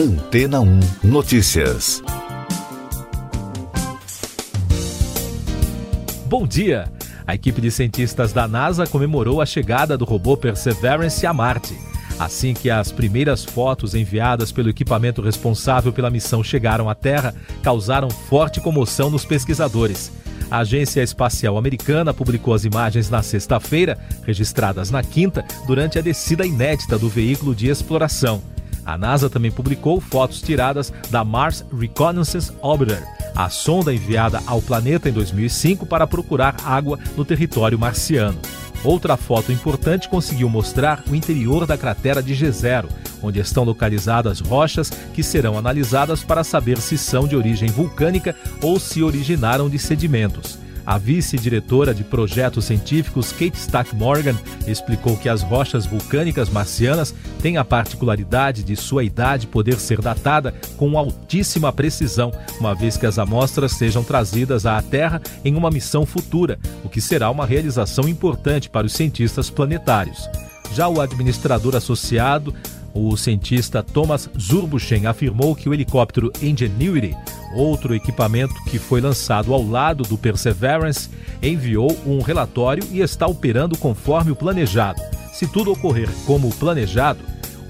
Antena 1 Notícias. Bom dia! A equipe de cientistas da NASA comemorou a chegada do robô Perseverance a Marte. Assim que as primeiras fotos enviadas pelo equipamento responsável pela missão chegaram à Terra, causaram forte comoção nos pesquisadores. A Agência Espacial Americana publicou as imagens na sexta-feira, registradas na quinta, durante a descida inédita do veículo de exploração. A NASA também publicou fotos tiradas da Mars Reconnaissance Orbiter, a sonda enviada ao planeta em 2005 para procurar água no território marciano. Outra foto importante conseguiu mostrar o interior da cratera de G0, onde estão localizadas rochas que serão analisadas para saber se são de origem vulcânica ou se originaram de sedimentos. A vice-diretora de projetos científicos, Kate Stack Morgan, explicou que as rochas vulcânicas marcianas têm a particularidade de sua idade poder ser datada com altíssima precisão, uma vez que as amostras sejam trazidas à Terra em uma missão futura, o que será uma realização importante para os cientistas planetários. Já o administrador associado o cientista Thomas Zurbuchen afirmou que o helicóptero Ingenuity, outro equipamento que foi lançado ao lado do Perseverance, enviou um relatório e está operando conforme o planejado. Se tudo ocorrer como planejado,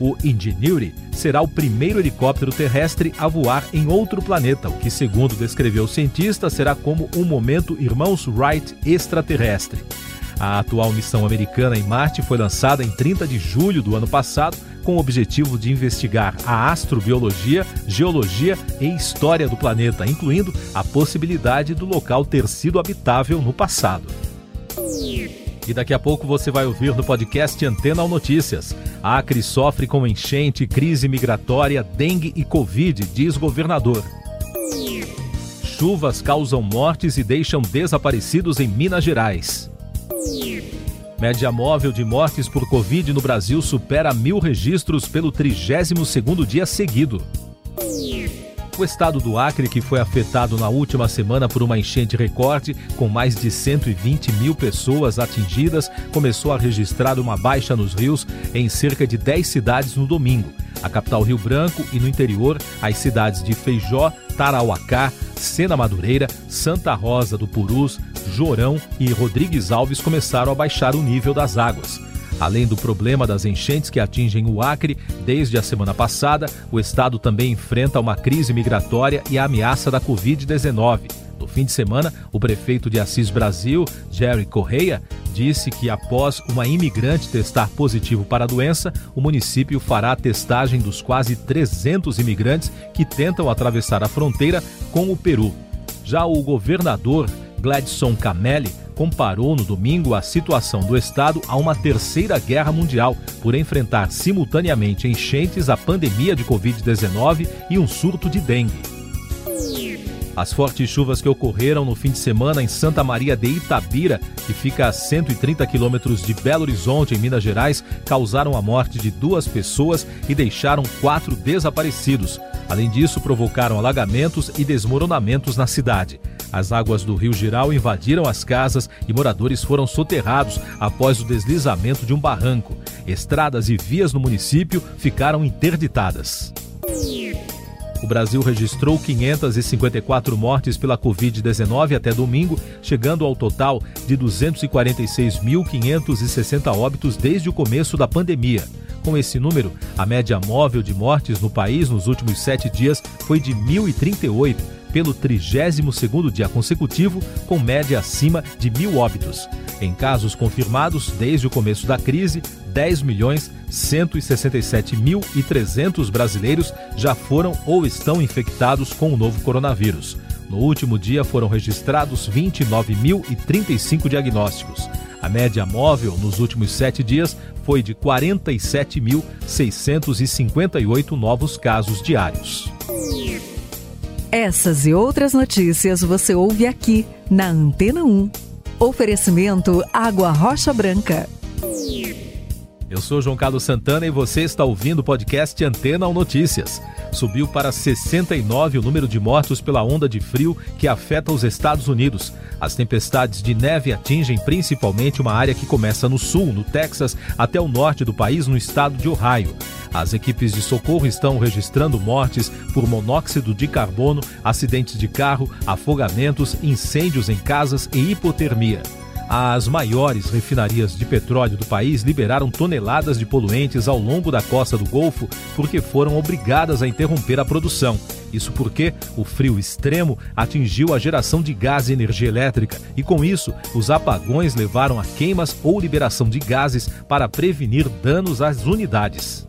o Ingenuity será o primeiro helicóptero terrestre a voar em outro planeta, o que, segundo descreveu o cientista, será como um momento Irmãos Wright extraterrestre. A atual missão americana em Marte foi lançada em 30 de julho do ano passado com o objetivo de investigar a astrobiologia, geologia e história do planeta, incluindo a possibilidade do local ter sido habitável no passado. E daqui a pouco você vai ouvir no podcast Antena ou Notícias. Acre sofre com enchente, crise migratória, dengue e Covid, diz governador. Chuvas causam mortes e deixam desaparecidos em Minas Gerais. Média móvel de mortes por Covid no Brasil supera mil registros pelo 32º dia seguido. O estado do Acre, que foi afetado na última semana por uma enchente recorde, com mais de 120 mil pessoas atingidas, começou a registrar uma baixa nos rios em cerca de 10 cidades no domingo. A capital Rio Branco e no interior, as cidades de Feijó, Tarauacá, Sena Madureira, Santa Rosa do Purus, Jorão e Rodrigues Alves começaram a baixar o nível das águas. Além do problema das enchentes que atingem o Acre, desde a semana passada, o estado também enfrenta uma crise migratória e a ameaça da Covid-19. No fim de semana, o prefeito de Assis Brasil, Jerry Correia, disse que após uma imigrante testar positivo para a doença, o município fará a testagem dos quase 300 imigrantes que tentam atravessar a fronteira com o Peru. Já o governador Gladson Camelli comparou no domingo a situação do estado a uma terceira guerra mundial, por enfrentar simultaneamente enchentes, a pandemia de Covid-19 e um surto de dengue. As fortes chuvas que ocorreram no fim de semana em Santa Maria de Itabira, que fica a 130 quilômetros de Belo Horizonte, em Minas Gerais, causaram a morte de duas pessoas e deixaram quatro desaparecidos. Além disso, provocaram alagamentos e desmoronamentos na cidade. As águas do rio Giral invadiram as casas e moradores foram soterrados após o deslizamento de um barranco. Estradas e vias no município ficaram interditadas. O Brasil registrou 554 mortes pela Covid-19 até domingo, chegando ao total de 246.560 óbitos desde o começo da pandemia. Com esse número, a média móvel de mortes no país nos últimos sete dias foi de 1.038, pelo 32º dia consecutivo, com média acima de mil óbitos. Em casos confirmados desde o começo da crise, 10 milhões 167 mil 300 brasileiros já foram ou estão infectados com o novo coronavírus. No último dia foram registrados 29.035 diagnósticos. A média móvel nos últimos sete dias foi de 47.658 novos casos diários. Essas e outras notícias você ouve aqui na Antena 1. Oferecimento Água Rocha Branca. Eu sou João Carlos Santana e você está ouvindo o podcast Antena ou Notícias. Subiu para 69 o número de mortos pela onda de frio que afeta os Estados Unidos. As tempestades de neve atingem principalmente uma área que começa no sul, no Texas, até o norte do país, no estado de Ohio. As equipes de socorro estão registrando mortes por monóxido de carbono, acidentes de carro, afogamentos, incêndios em casas e hipotermia. As maiores refinarias de petróleo do país liberaram toneladas de poluentes ao longo da costa do Golfo porque foram obrigadas a interromper a produção. Isso porque o frio extremo atingiu a geração de gás e energia elétrica e, com isso, os apagões levaram a queimas ou liberação de gases para prevenir danos às unidades.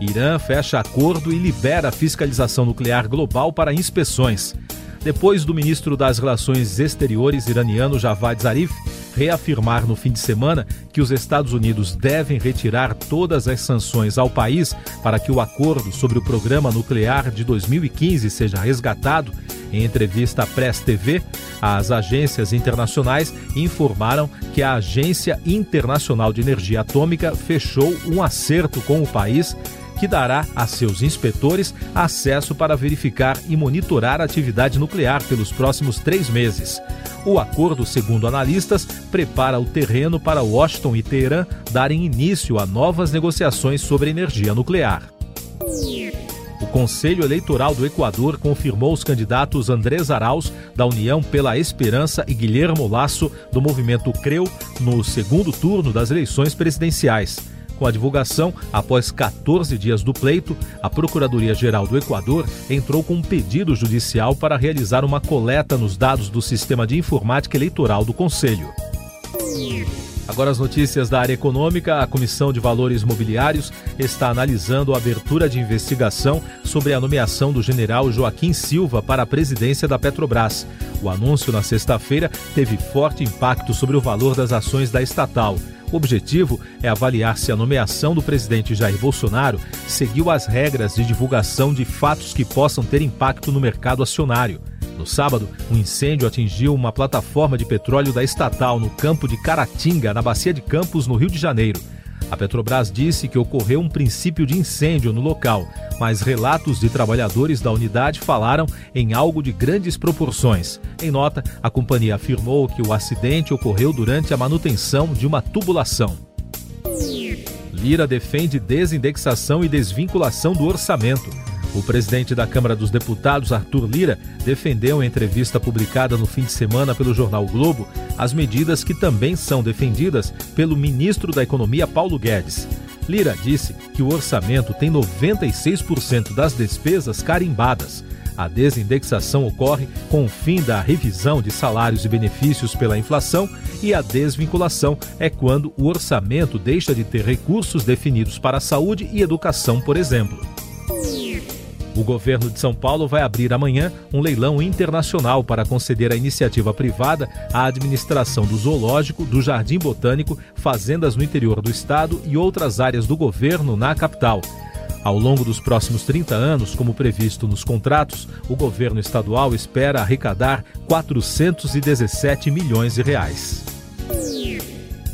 Irã fecha acordo e libera a fiscalização nuclear global para inspeções depois do ministro das Relações Exteriores iraniano Javad Zarif reafirmar no fim de semana que os Estados Unidos devem retirar todas as sanções ao país para que o acordo sobre o programa nuclear de 2015 seja resgatado, em entrevista à Press TV, as agências internacionais informaram que a Agência Internacional de Energia Atômica fechou um acerto com o país que dará a seus inspetores acesso para verificar e monitorar a atividade nuclear pelos próximos três meses. O acordo, segundo analistas, prepara o terreno para Washington e Teherã darem início a novas negociações sobre energia nuclear. O Conselho Eleitoral do Equador confirmou os candidatos Andrés Arauz, da União pela Esperança, e Guilhermo Lasso, do movimento CREU, no segundo turno das eleições presidenciais. Com a divulgação, após 14 dias do pleito, a Procuradoria-Geral do Equador entrou com um pedido judicial para realizar uma coleta nos dados do Sistema de Informática Eleitoral do Conselho. Agora as notícias da área econômica. A Comissão de Valores Mobiliários está analisando a abertura de investigação sobre a nomeação do general Joaquim Silva para a presidência da Petrobras. O anúncio na sexta-feira teve forte impacto sobre o valor das ações da estatal. O objetivo é avaliar se a nomeação do presidente Jair Bolsonaro seguiu as regras de divulgação de fatos que possam ter impacto no mercado acionário. No sábado, um incêndio atingiu uma plataforma de petróleo da estatal no campo de Caratinga, na Bacia de Campos, no Rio de Janeiro. A Petrobras disse que ocorreu um princípio de incêndio no local, mas relatos de trabalhadores da unidade falaram em algo de grandes proporções. Em nota, a companhia afirmou que o acidente ocorreu durante a manutenção de uma tubulação. Lira defende desindexação e desvinculação do orçamento. O presidente da Câmara dos Deputados, Arthur Lira, defendeu em entrevista publicada no fim de semana pelo jornal Globo as medidas que também são defendidas pelo ministro da Economia, Paulo Guedes. Lira disse que o orçamento tem 96% das despesas carimbadas. A desindexação ocorre com o fim da revisão de salários e benefícios pela inflação e a desvinculação é quando o orçamento deixa de ter recursos definidos para saúde e educação, por exemplo. O governo de São Paulo vai abrir amanhã um leilão internacional para conceder à iniciativa privada a administração do zoológico, do jardim botânico, fazendas no interior do estado e outras áreas do governo na capital. Ao longo dos próximos 30 anos, como previsto nos contratos, o governo estadual espera arrecadar 417 milhões de reais.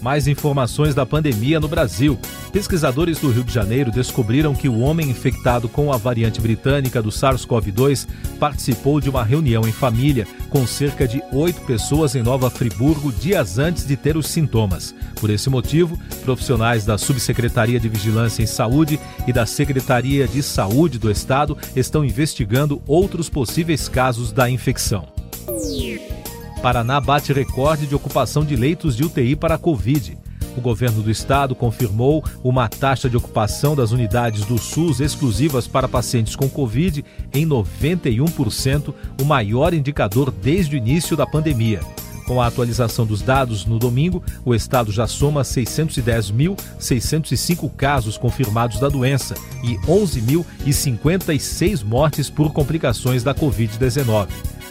Mais informações da pandemia no Brasil. Pesquisadores do Rio de Janeiro descobriram que o homem infectado com a variante britânica do SARS-CoV-2 participou de uma reunião em família com cerca de oito pessoas em Nova Friburgo dias antes de ter os sintomas. Por esse motivo, profissionais da Subsecretaria de Vigilância em Saúde e da Secretaria de Saúde do Estado estão investigando outros possíveis casos da infecção. Paraná bate recorde de ocupação de leitos de UTI para a Covid. O governo do estado confirmou uma taxa de ocupação das unidades do SUS exclusivas para pacientes com Covid em 91%, o maior indicador desde o início da pandemia. Com a atualização dos dados no domingo, o estado já soma 610.605 casos confirmados da doença e 11.056 mortes por complicações da Covid-19.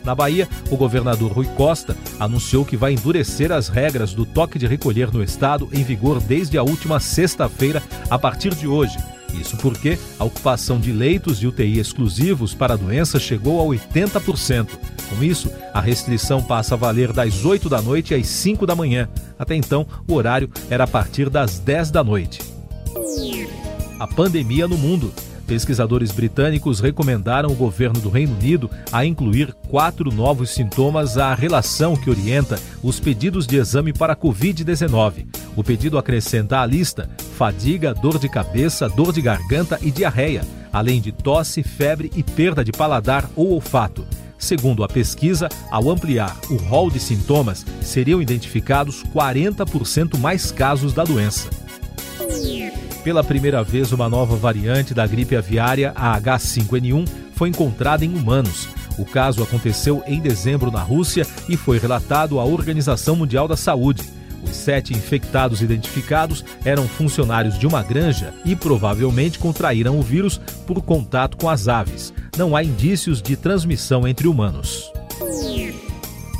Na Bahia, o governador Rui Costa anunciou que vai endurecer as regras do toque de recolher no estado em vigor desde a última sexta-feira, a partir de hoje. Isso porque a ocupação de leitos de UTI exclusivos para a doença chegou a 80%. Com isso, a restrição passa a valer das 8 da noite às 5 da manhã. Até então, o horário era a partir das 10 da noite. A pandemia no mundo. Pesquisadores britânicos recomendaram o governo do Reino Unido a incluir quatro novos sintomas à relação que orienta os pedidos de exame para a Covid-19. O pedido acrescenta à lista fadiga, dor de cabeça, dor de garganta e diarreia, além de tosse, febre e perda de paladar ou olfato. Segundo a pesquisa, ao ampliar o rol de sintomas, seriam identificados 40% mais casos da doença. Pela primeira vez, uma nova variante da gripe aviária, a H5N1, foi encontrada em humanos. O caso aconteceu em dezembro na Rússia e foi relatado à Organização Mundial da Saúde. Os sete infectados identificados eram funcionários de uma granja e provavelmente contraíram o vírus por contato com as aves. Não há indícios de transmissão entre humanos.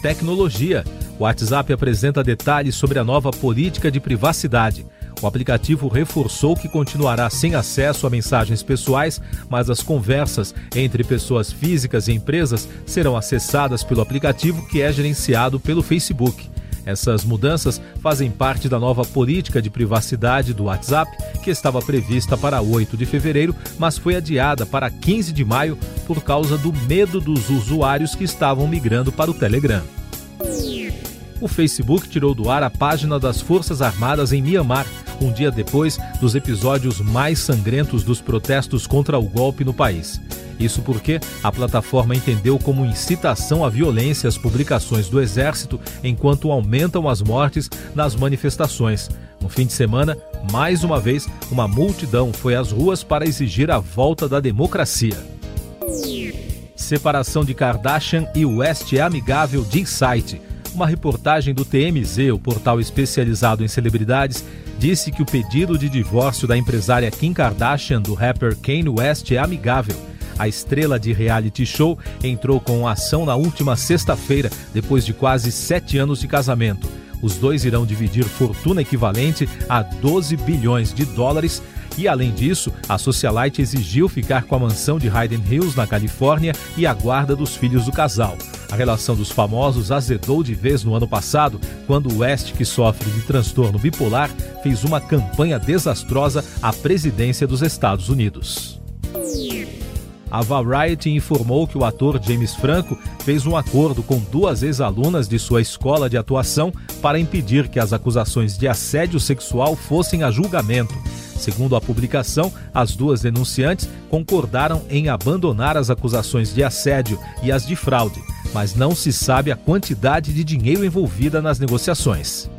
Tecnologia. O WhatsApp apresenta detalhes sobre a nova política de privacidade. O aplicativo reforçou que continuará sem acesso a mensagens pessoais, mas as conversas entre pessoas físicas e empresas serão acessadas pelo aplicativo que é gerenciado pelo Facebook. Essas mudanças fazem parte da nova política de privacidade do WhatsApp, que estava prevista para 8 de fevereiro, mas foi adiada para 15 de maio por causa do medo dos usuários que estavam migrando para o Telegram. O Facebook tirou do ar a página das Forças Armadas em Mianmar, um dia depois dos episódios mais sangrentos dos protestos contra o golpe no país. Isso porque a plataforma entendeu como incitação à violência as publicações do Exército enquanto aumentam as mortes nas manifestações. No fim de semana, mais uma vez, uma multidão foi às ruas para exigir a volta da democracia. Separação de Kardashian e West é amigável de site. Uma reportagem do TMZ, o portal especializado em celebridades, disse que o pedido de divórcio da empresária Kim Kardashian do rapper Kanye West é amigável. A estrela de reality show entrou com ação na última sexta-feira, depois de quase sete anos de casamento. Os dois irão dividir fortuna equivalente a 12 bilhões de dólares. E além disso, a socialite exigiu ficar com a mansão de Hayden Hills, na Califórnia, e a guarda dos filhos do casal. A relação dos famosos azedou de vez no ano passado, quando West, que sofre de transtorno bipolar, fez uma campanha desastrosa à presidência dos Estados Unidos. A Variety informou que o ator James Franco fez um acordo com duas ex-alunas de sua escola de atuação para impedir que as acusações de assédio sexual fossem a julgamento. Segundo a publicação, as duas denunciantes concordaram em abandonar as acusações de assédio e as de fraude mas não se sabe a quantidade de dinheiro envolvida nas negociações.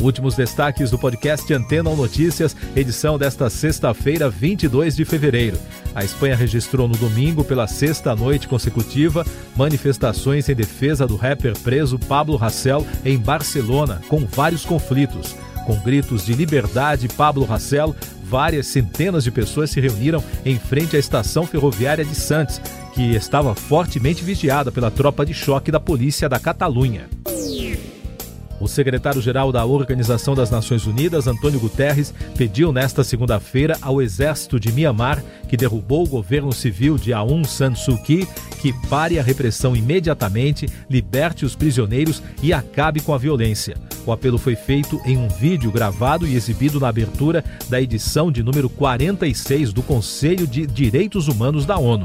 Últimos destaques do podcast Antena ou Notícias, edição desta sexta-feira, 22 de fevereiro. A Espanha registrou no domingo, pela sexta noite consecutiva, manifestações em defesa do rapper preso Pablo Hasél em Barcelona, com vários conflitos. Com gritos de liberdade, Pablo Hasél, várias centenas de pessoas se reuniram em frente à estação ferroviária de Santos, que estava fortemente vigiada pela tropa de choque da polícia da Catalunha. O secretário-geral da Organização das Nações Unidas, Antônio Guterres, pediu nesta segunda-feira ao exército de Mianmar, que derrubou o governo civil de Aung San Suu Kyi, que pare a repressão imediatamente, liberte os prisioneiros e acabe com a violência. O apelo foi feito em um vídeo gravado e exibido na abertura da edição de número 46 do Conselho de Direitos Humanos da ONU.